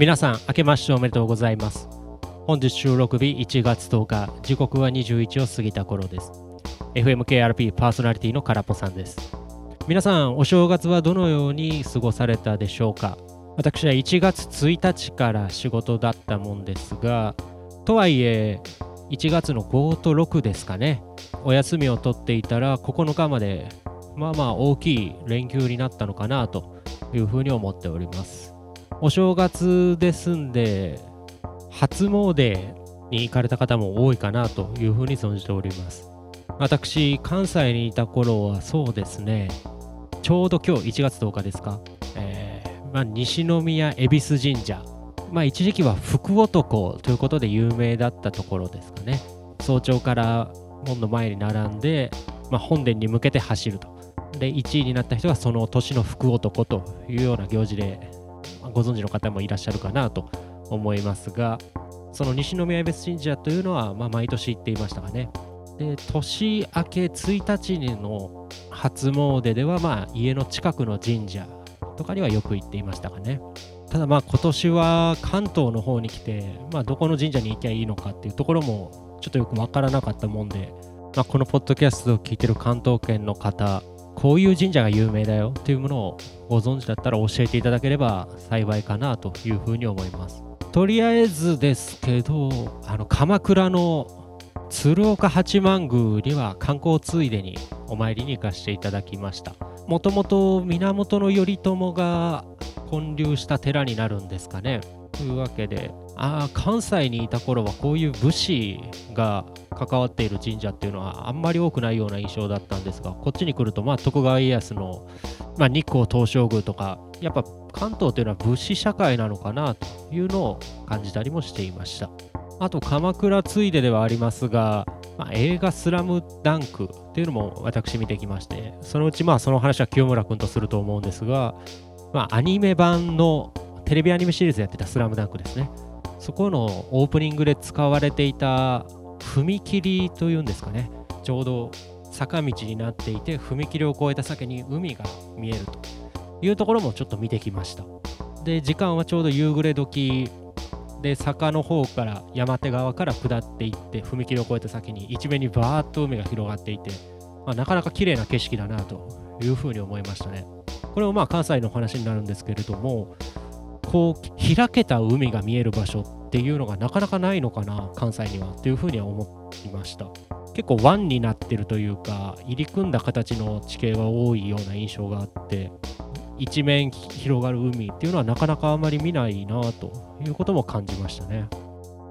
皆さん明けましておめでとうございます。本日収録日1月10日。時刻は21を過ぎた頃です。FMKRP パーソナリティの空っぽさんです。皆さんお正月はどのように過ごされたでしょうか？私は1月1日から仕事だったもんですがとはいえ1月の5と6ですかね。お休みを取っていたら9日までまあまあ大きい連休になったのかなというふうに思っております。お正月ですんで初詣に行かれた方も多いかなというふうに存じております。私関西にいた頃はそうですね。ちょうど今日1月10日ですか、えーまあ、西宮恵比寿神社。まあ一時期は福男ということで有名だったところですかね。早朝から門の前に並んで、まあ、本殿に向けて走ると。で1位になった人がその年の福男というような行事でご存知の方もいらっしゃるかなと思いますがその西宮別神社というのは、まあ、毎年行っていましたがね。で年明け1日の初詣では、まあ、家の近くの神社とかにはよく行っていましたがね。ただまあ今年は関東の方に来て、まあ、どこの神社に行きゃいいのかっていうところもちょっとよくわからなかったもんで、まあ、このポッドキャストを聞いてる関東圏の方こういう神社が有名だよっていうものをご存知だったら教えていただければ幸いかなというふうに思います。とりあえずですけど、あの鎌倉の鶴岡八幡宮には観光ついでにお参りに行かせていただきました。もともと源頼朝が建立した寺になるんですかね。いうわけで、あ関西にいた頃はこういう武士が関わっている神社っていうのはあんまり多くないような印象だったんですがこっちに来るとまあ徳川家康の、まあ、日光東照宮とかやっぱ関東というのは武士社会なのかなというのを感じたりもしていました。あと鎌倉ついでではありますが、まあ、映画「スラムダンクっていうのも私見てきましてそのうちまあその話は清村君とすると思うんですが、まあ、アニメ版のテレビアニメシリーズやってた「スラムダンクですね。そこのオープニングで使われていた踏切というんですかね。ちょうど坂道になっていて踏切を越えた先に海が見えるというところもちょっと見てきました。で時間はちょうど夕暮れ時で坂の方から山手側から下っていって踏切を越えた先に一面にバーッと海が広がっていて、まあ、なかなか綺麗な景色だなというふうに思いましたね。これもまあ関西の話になるんですけれどもこう開けた海が見える場所っていうのがなかなかないのかな関西にはっていうふうには思いました。結構湾になってるというか入り組んだ形の地形が多いような印象があって一面広がる海っていうのはなかなかあまり見ないなということも感じましたね。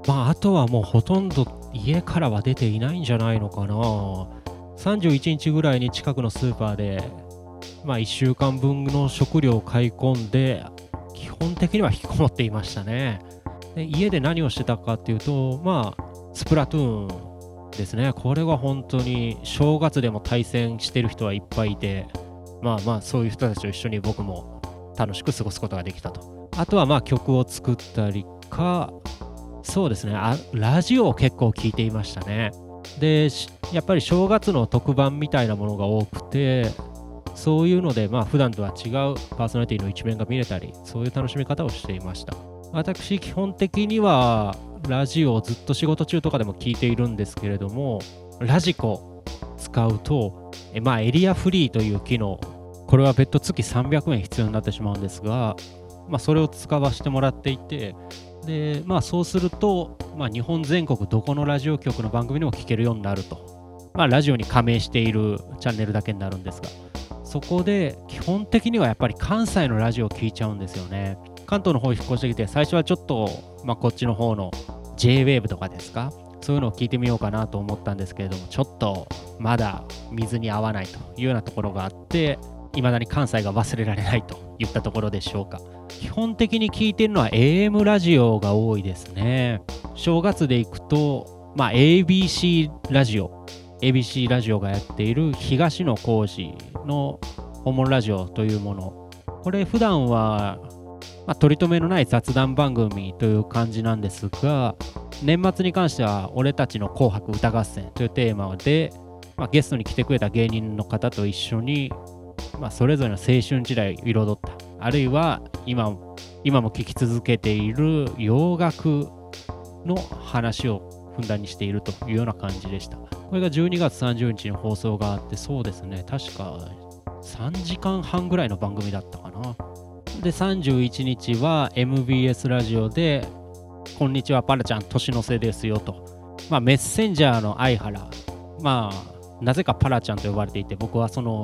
まああとはもうほとんど家からは出ていないんじゃないのかな。31日ぐらいに近くのスーパーでまあ1週間分の食料を買い込んで基本的には引きこもっていましたね。で家で何をしてたかっていうと、まあ、スプラトゥーンですね。これは本当に正月でも対戦してる人はいっぱいいて、まあまあ、そういう人たちと一緒に僕も楽しく過ごすことができたと。あとはまあ曲を作ったりか、そうですねあ、ラジオを結構聞いていましたね。で、やっぱり正月の特番みたいなものが多くて、そういうので、まあ普段とは違うパーソナリティの一面が見れたり、そういう楽しみ方をしていました。私、基本的にはラジオをずっと仕事中とかでも聞いているんですけれども、ラジコ使うと、まあエリアフリーという機能、これは別途月300円必要になってしまうんですが、まあ、それを使わせてもらっていて、でまあ、そうすると、まあ、日本全国どこのラジオ局の番組でも聞けるようになると、まあ、ラジオに加盟しているチャンネルだけになるんですが、そこで基本的にはやっぱり関西のラジオを聞いちゃうんですよね。関東の方に引っ越してきて、最初はちょっと、まあ、こっちの方の JWAVE とかですか、そういうのを聞いてみようかなと思ったんですけれども、ちょっとまだ水に合わないというようなところがあって、いまだに関西が忘れられないといったところでしょうか。基本的に聞いてるのは AM ラジオが多いですね。正月で行くと、まあ、ABC ラジオ ABC ラジオがやっている東野幸治の訪問ラジオというもの。これ普段は、まあ、取り留めのない雑談番組という感じなんですが年末に関しては「俺たちの紅白歌合戦」というテーマで、まあ、ゲストに来てくれた芸人の方と一緒にまあ、それぞれの青春時代を彩った。あるいは今今も聴き続けている洋楽の話をふんだんにしているというような感じでした。これが12月30日に放送があってそうですね。確か3時間半ぐらいの番組だったかな。で31日は MBS ラジオで「こんにちはパラちゃん年の瀬ですよ」と、まあ、メッセンジャーの相原。まあなぜかパラちゃんと呼ばれていて僕はその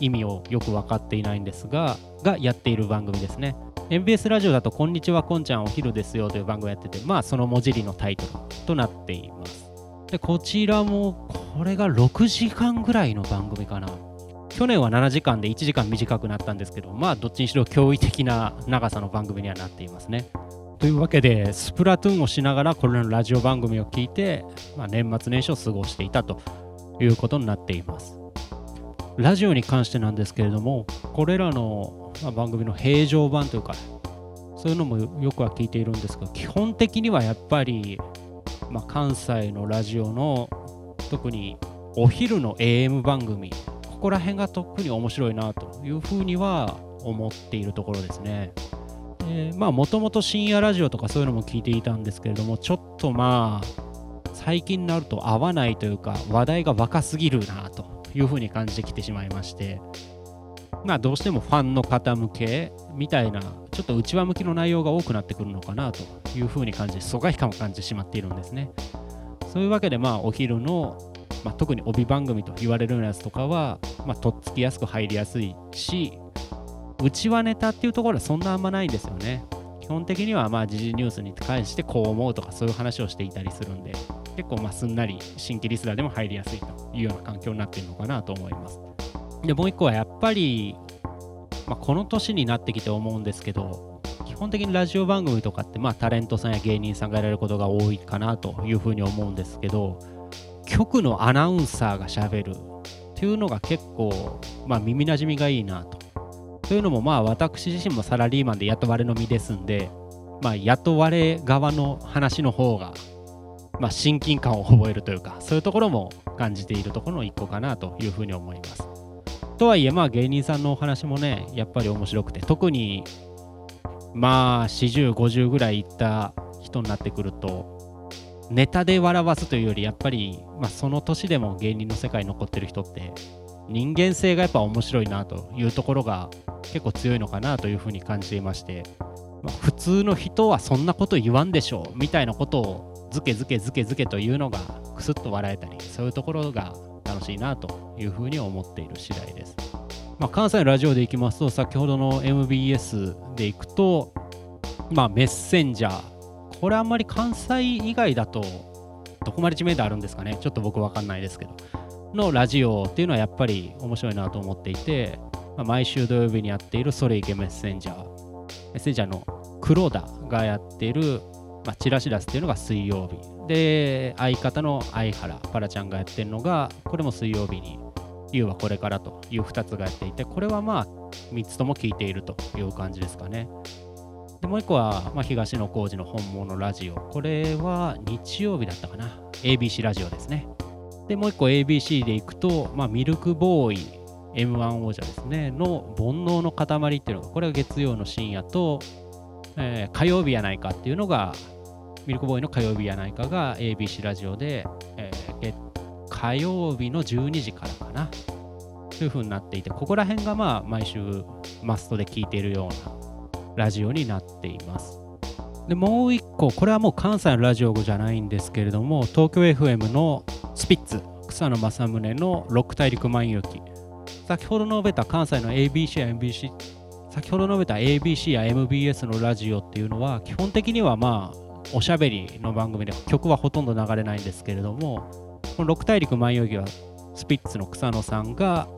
意味をよく分かっていないんですががやっている番組ですね。MBS ラジオだと「こんにちはこんちゃんお昼ですよ」という番組をやっててまあその文字りのタイトルとなっています。でこちらもこれが6時間ぐらいの番組かな。去年は7時間で1時間短くなったんですけどまあどっちにしろ驚異的な長さの番組にはなっていますね。というわけでスプラトゥーンをしながらこれらのラジオ番組を聞いて、まあ、年末年始を過ごしていたということになっています。ラジオに関してなんですけれどもこれらの番組の平常版というかそういうのもよくは聞いているんですが基本的にはやっぱり、まあ、関西のラジオの特にお昼の AM 番組ここら辺が特に面白いなというふうには思っているところですね。えまあもともと深夜ラジオとかそういうのも聞いていたんですけれどもちょっとまあ最近になると合わないというか話題が若すぎるなというふうに感じてきてしまいましてまあどうしてもファンの方向けみたいなちょっと内輪向きの内容が多くなってくるのかなというふうに感じ疎外感を感じてしまっているんですね。そういうわけでまあお昼の、まあ、特に帯番組と言われるようなやつとかは、まあ、とっつきやすく入りやすいし内輪ネタっていうところはそんなあんまないんですよね。基本的にはまあ時事ニュースに関してこう思うとかそういう話をしていたりするんで結構まあすんなり新規リスナーでも入りやすいというような環境になっているのかなと思います。でもう一個はやっぱり、まあ、この年になってきて思うんですけど基本的にラジオ番組とかってまあタレントさんや芸人さんがやられることが多いかなというふうに思うんですけど局のアナウンサーがしゃべるっていうのが結構、まあ、耳なじみがいいなと。というのもまあ私自身もサラリーマンで雇われの身ですんで、まあ、雇われ側の話の方がまあ、親近感を覚えるというかそういうところも感じているところの一個かなというふうに思います。とはいえまあ芸人さんのお話もねやっぱり面白くて特にまあ4050ぐらいいった人になってくるとネタで笑わすというよりやっぱり、まあ、その年でも芸人の世界に残ってる人って人間性がやっぱ面白いなというところが結構強いのかなというふうに感じていまして、まあ、普通の人はそんなこと言わんでしょうみたいなことをズケズケズケズケというのがクスッと笑えたりそういうところが楽しいなというふうに思っている次第です、まあ、関西のラジオでいきますと先ほどの MBS でいくとまあメッセンジャーこれあんまり関西以外だとどこまで知名度あるんですかね？ちょっと僕わかんないですけど。のラジオっていうのはやっぱり面白いなと思っていて、まあ、毎週土曜日にやっているそれいけメッセンジャー。メッセンジャーの黒田がやっているまあ、チラシ出すっていうのが水曜日。で相方の相原パラちゃんがやってるのがこれも水曜日に「ゆうはこれから」という2つがやっていてこれはまあ3つとも聞いているという感じですかね。でもう1個は、まあ、東野幸治の本物ラジオ。これは日曜日だったかな。ABC ラジオですね。でもう1個 ABC でいくと、まあ、ミルクボーイ M1 王者ですね。の煩悩の塊っていうのがこれが月曜の深夜とえー、火曜日やないかっていうのが、ミルクボーイの火曜日やないかが ABC ラジオで、えー、火曜日の12時からかな。という風になっていて、ここら辺がまあ毎週マストで聴いているようなラジオになっています。で、もう一個、これはもう関西のラジオじゃないんですけれども、東京 FM のスピッツ、草野正宗の六大陸万有記。先ほど述べた関西の ABC や MBC 先ほど述べた ABC や MBS のラジオっていうのは基本的にはまあおしゃべりの番組で曲はほとんど流れないんですけれどもこの六大陸万葉儀はスピッツの草野さんが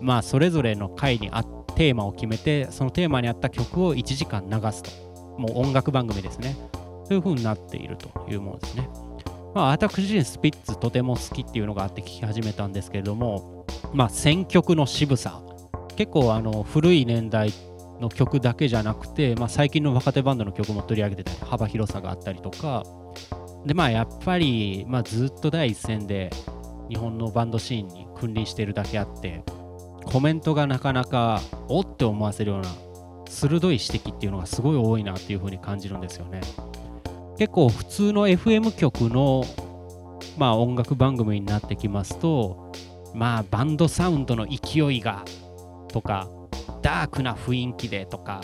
まあそれぞれの回にあテーマを決めてそのテーマに合った曲を1時間流すと。もう音楽番組ですね。そういう風になっているというものですね。まあ私自身スピッツとても好きっていうのがあって聴き始めたんですけれどもまあ選曲の渋さ。結構あの古い年代の曲だけじゃなくて、まあ、最近の若手バンドの曲も取り上げてたり幅広さがあったりとか。でまあやっぱり、まあ、ずっと第一線で日本のバンドシーンに君臨してるだけあってコメントがなかなかおって思わせるような鋭い指摘っていうのがすごい多いなっていう風に感じるんですよね。結構普通の FM 局のまあ音楽番組になってきますとまあバンドサウンドの勢いがとかダークな雰囲気でとか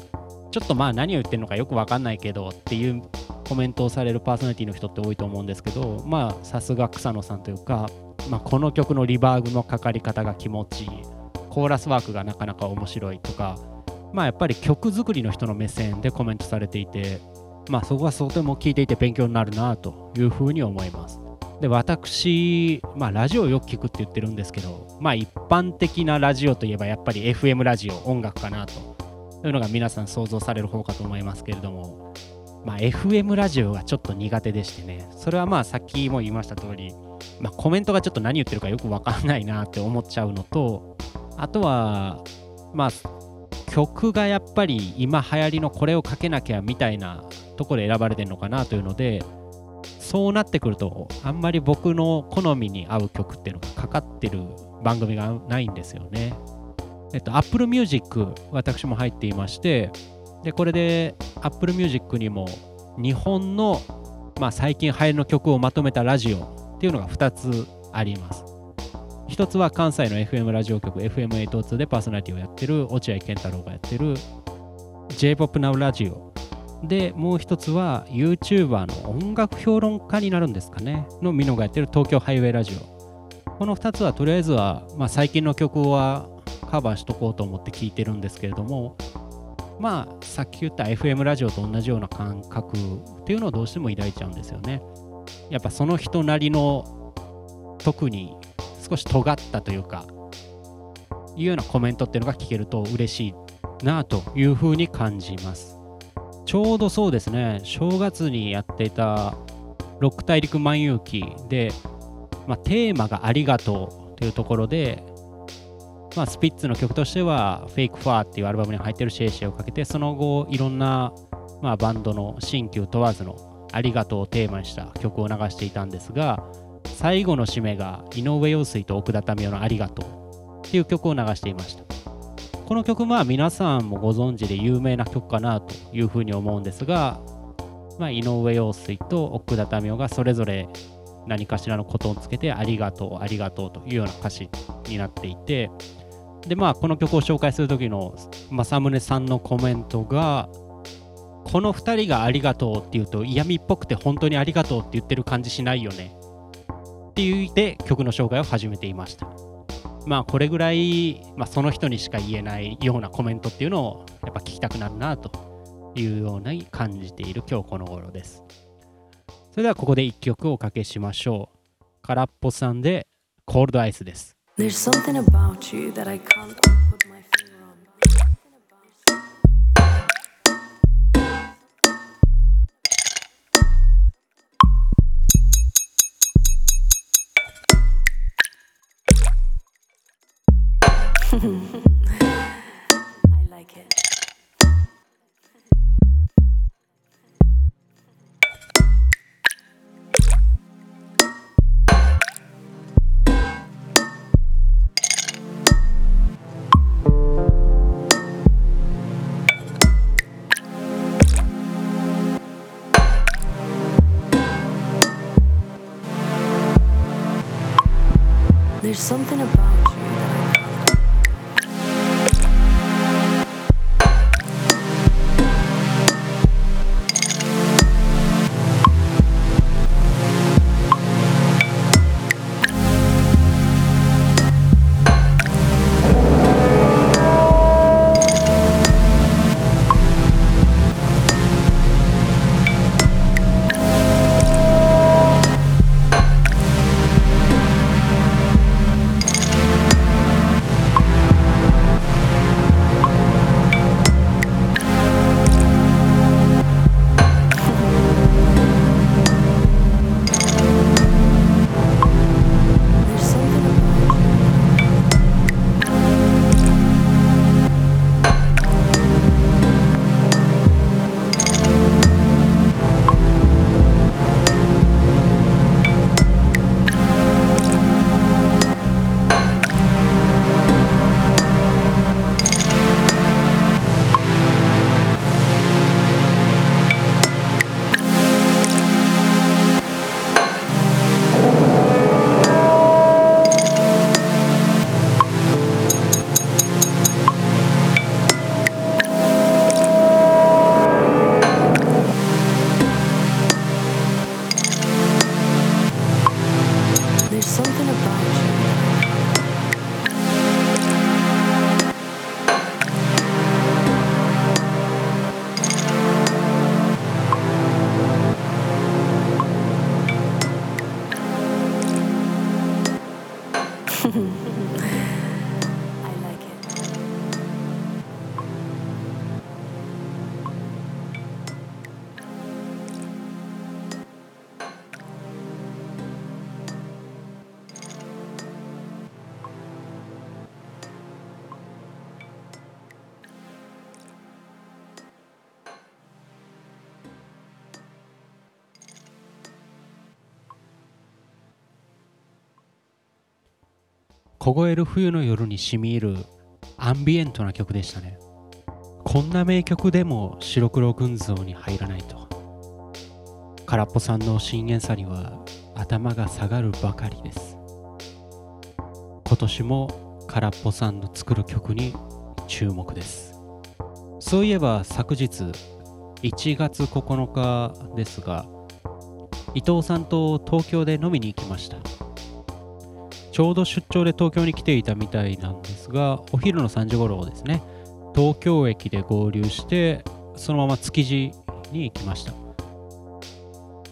ちょっとまあ何を言ってるのかよく分かんないけどっていうコメントをされるパーソナリティの人って多いと思うんですけどまあさすが草野さんというか、まあ、この曲のリバーブのかかり方が気持ちいいコーラスワークがなかなか面白いとかまあやっぱり曲作りの人の目線でコメントされていてまあそこはとても聞いていて勉強になるなというふうに思います。で私、まあ、ラジオをよく聞くって言ってるんですけど、まあ、一般的なラジオといえばやっぱり FM ラジオ音楽かなというのが皆さん想像される方かと思いますけれども、まあ、FM ラジオがちょっと苦手でしてね。それはまあさっきも言いました通り、まあ、コメントがちょっと何言ってるかよく分かんないなって思っちゃうのとあとはまあ曲がやっぱり今流行りのこれをかけなきゃみたいなとこで選ばれてるのかなというのでそうなってくるとあんまり僕の好みに合う曲っていうのがかかってる番組がないんですよね。えっと、Apple Music 私も入っていましてでこれで Apple Music にも日本の、まあ、最近流行りの曲をまとめたラジオっていうのが2つあります。一つは関西の FM ラジオ局 FM802 でパーソナリティをやってる落合健太郎がやってる J-POP Now ラジオ。でもう一つは YouTuber の音楽評論家になるんですかね。のミノがやってる東京ハイウェイラジオ。この2つはとりあえずは、まあ、最近の曲はカバーしとこうと思って聴いてるんですけれどもまあさっき言った FM ラジオと同じような感覚っていうのをどうしても抱いちゃうんですよね。やっぱその人なりの特に少し尖ったというかいうようなコメントっていうのが聞けると嬉しいなというふうに感じます。ちょうどそうですね正月にやっていたロック大陸万有記で、まあ、テーマがありがとうというところで、まあ、スピッツの曲としては「フェイクファーっていうアルバムに入ってるシェイシェイをかけてその後いろんな、まあ、バンドの新旧問わずのありがとうをテーマにした曲を流していたんですが最後の締めが井上陽水と奥田民生のありがとうっていう曲を流していました。この曲は皆さんもご存知で有名な曲かなというふうに思うんですが、まあ、井上陽水と奥田民生がそれぞれ何かしらのことをつけてありがとうありがとうというような歌詞になっていてでまあこの曲を紹介する時の政宗さんのコメントがこの2人がありがとうって言うと嫌味っぽくて本当にありがとうって言ってる感じしないよね。って言って曲の紹介を始めていました。まあこれぐらい、まあ、その人にしか言えないようなコメントっていうのをやっぱ聞きたくなるなというような感じている今日この頃です。それではここで1曲をおかけしましょう。空っぽさんでコールドアイスです。There's something about 凍える冬の夜に染み入るアンビエントな曲でしたね。こんな名曲でも白黒群像に入らないと。空っぽさんの深淵さには頭が下がるばかりです。今年も空っぽさんの作る曲に注目です。そういえば昨日1月9日ですが伊藤さんと東京で飲みに行きました。ちょうど出張で東京に来ていたみたいなんですがお昼の3時頃ですね。東京駅で合流してそのまま築地に行きました。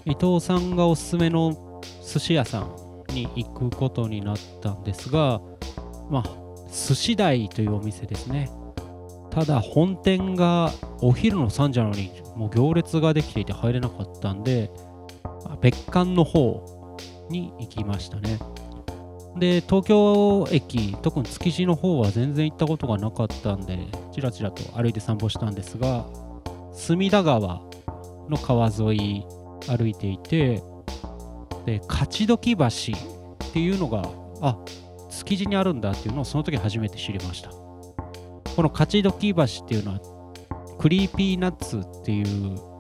伊藤さんがおすすめの寿司屋さんに行くことになったんですがまあ寿司台というお店ですね。ただ本店がお昼の3時なのにもう行列ができていて入れなかったんで別館の方に行きましたね。で東京駅特に築地の方は全然行ったことがなかったんでちらちらと歩いて散歩したんですが隅田川の川沿い歩いていてで勝どき橋っていうのがあ築地にあるんだっていうのをその時初めて知りました。この勝どき橋っていうのはCreepy Nuts っていう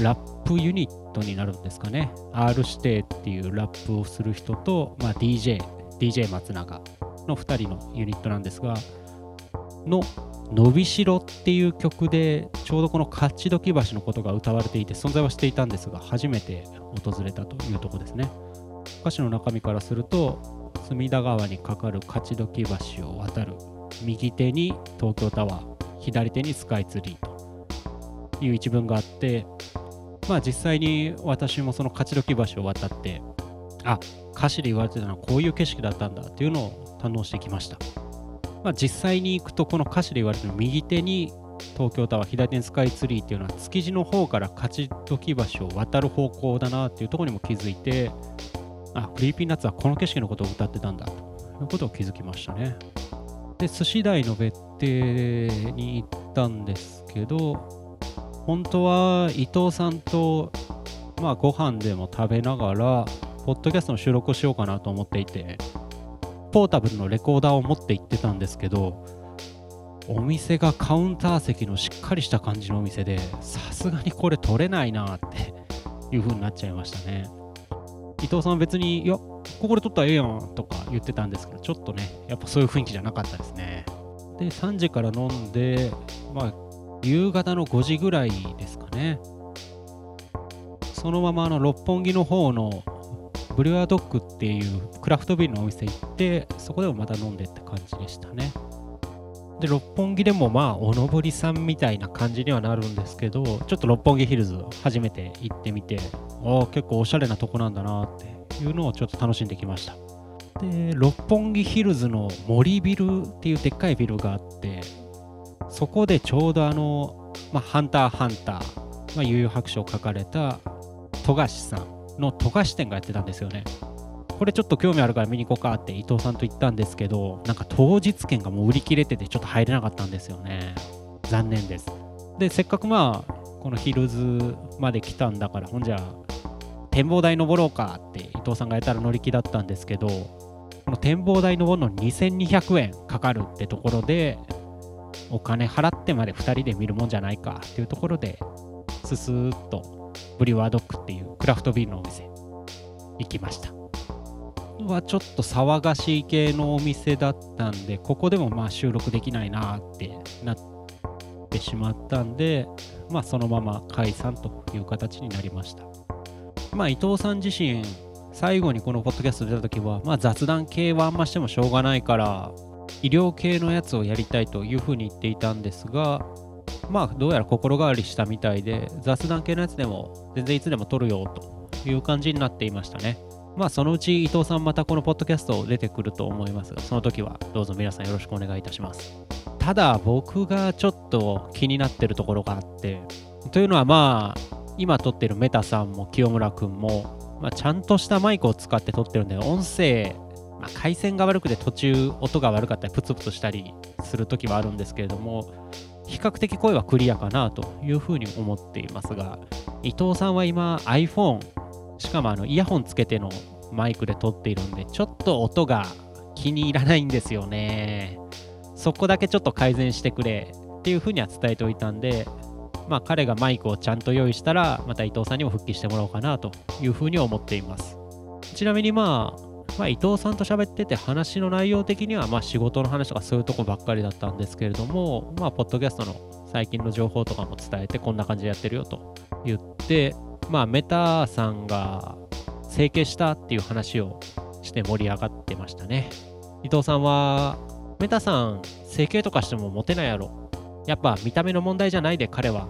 ラップユニットになるんですかね。R 指定っていうラップをする人と、まあ、DJ DJ 松永の2人のユニットなんですがの「のびしろ」っていう曲でちょうどこの勝ちどき橋のことが歌われていて存在はしていたんですが初めて訪れたというとこですね。歌詞の中身からすると隅田川に架かる勝どき橋を渡る右手に東京タワー左手にスカイツリーという一文があってまあ実際に私もその勝どき橋を渡ってあ歌詞で言われてたのはこういう景色だったんだっていうのを堪能してきました、まあ、実際に行くとこの歌詞で言われてる右手に東京タワー左手にスカイツリーっていうのは築地の方から勝どき橋を渡る方向だなっていうところにも気づいてあ Creepy Nuts はこの景色のことを歌ってたんだということを気づきましたね。で寿司台の別邸に行ったんですけど本当は伊藤さんとまあご飯でも食べながらポッドキャストの収録をしようかなと思っていてポータブルのレコーダーを持って行ってたんですけどお店がカウンター席のしっかりした感じのお店でさすがにこれ取れないなっていう風になっちゃいましたね伊藤さん別にいやここで撮ったらええやんとか言ってたんですけど、ちょっとね、やっぱそういう雰囲気じゃなかったですね。で、3時から飲んで、まあ、夕方の5時ぐらいですかね。そのままあの六本木の方のブリュアドッグっていうクラフトビールのお店行って、そこでもまた飲んでって感じでしたね。で、六本木でもまあ、おのぼりさんみたいな感じにはなるんですけど、ちょっと六本木ヒルズ初めて行ってみて、ああ、結構おしゃれなとこなんだなっていうのをちょっと楽しんできました。で、六本木ヒルズの森ビルっていうでっかいビルがあって、そこでちょうどあの、まあ、ハンターハンター、まあ、悠々白書を書かれた富樫さんの富樫店がやってたんですよね。これちょっと興味あるから見に行こうかって伊藤さんと言ったんですけど、なんか当日券がもう売り切れててちょっと入れなかったんですよね。残念です。で、せっかくまあ、このヒルズまで来たんだから、ほんじゃ展望台登ろうかって伊藤さんがやったら乗り気だったんですけどこの展望台登るのに2200円かかるってところでお金払ってまで2人で見るもんじゃないかっていうところでススーッとブリュワードッグっていうクラフトビールのお店行きました。はちょっと騒がしい系のお店だったんでここでもまあ収録できないなってなってしまったんでまあそのまま解散という形になりました。まあ、伊藤さん自身、最後にこのポッドキャスト出た時は、まあ、雑談系はあんましてもしょうがないから、医療系のやつをやりたいというふうに言っていたんですが、まあ、どうやら心変わりしたみたいで、雑談系のやつでも全然いつでも撮るよという感じになっていましたね。まあ、そのうち伊藤さんまたこのポッドキャスト出てくると思いますが、その時はどうぞ皆さんよろしくお願いいたします。ただ、僕がちょっと気になってるところがあって、というのはまあ、今撮ってるメタさんも清村くんも、まあ、ちゃんとしたマイクを使って撮ってるんで音声、まあ、回線が悪くて途中音が悪かったりプツプツしたりする時はあるんですけれども比較的声はクリアかなというふうに思っていますが伊藤さんは今 iPhone しかもあのイヤホンつけてのマイクで撮っているんでちょっと音が気に入らないんですよね。そこだけちょっと改善してくれっていうふうには伝えておいたんで、まあ、彼がマイクをちゃんと用意したら、また伊藤さんにも復帰してもらおうかなというふうに思っています。ちなみにまあ、まあ、伊藤さんと喋ってて話の内容的にはま仕事の話とかそういうとこばっかりだったんですけれども、まあ、ポッドキャストの最近の情報とかも伝えてこんな感じでやってるよと言って、まあ、メタさんが整形したっていう話をして盛り上がってましたね。伊藤さんは、メタさん、整形とかしてもモテないやろ。やっぱ見た目の問題じゃないで彼は。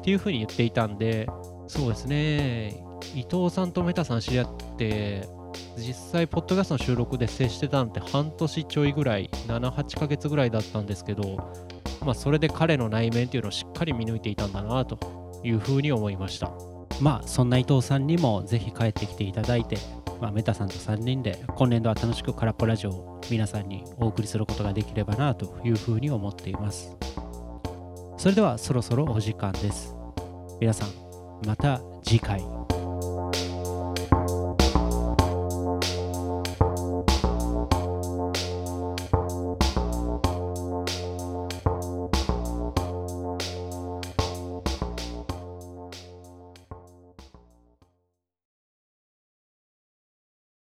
っていうふうに言っていたんで、そうですね。伊藤さんとメタさん知り合って、実際、ポッドキャストの収録で接してたんって半年ちょいぐらい、7、8ヶ月ぐらいだったんですけど、まあ、それで彼の内面っていうのをしっかり見抜いていたんだなというふうに思いました。まあ、そんな伊藤さんにもぜひ帰ってきていただいて、まあ、メタさんと3人で今年度は楽しく空っぽラジオを皆さんにお送りすることができればなというふうに思っています。それではそろそろお時間です。皆さん、また次回。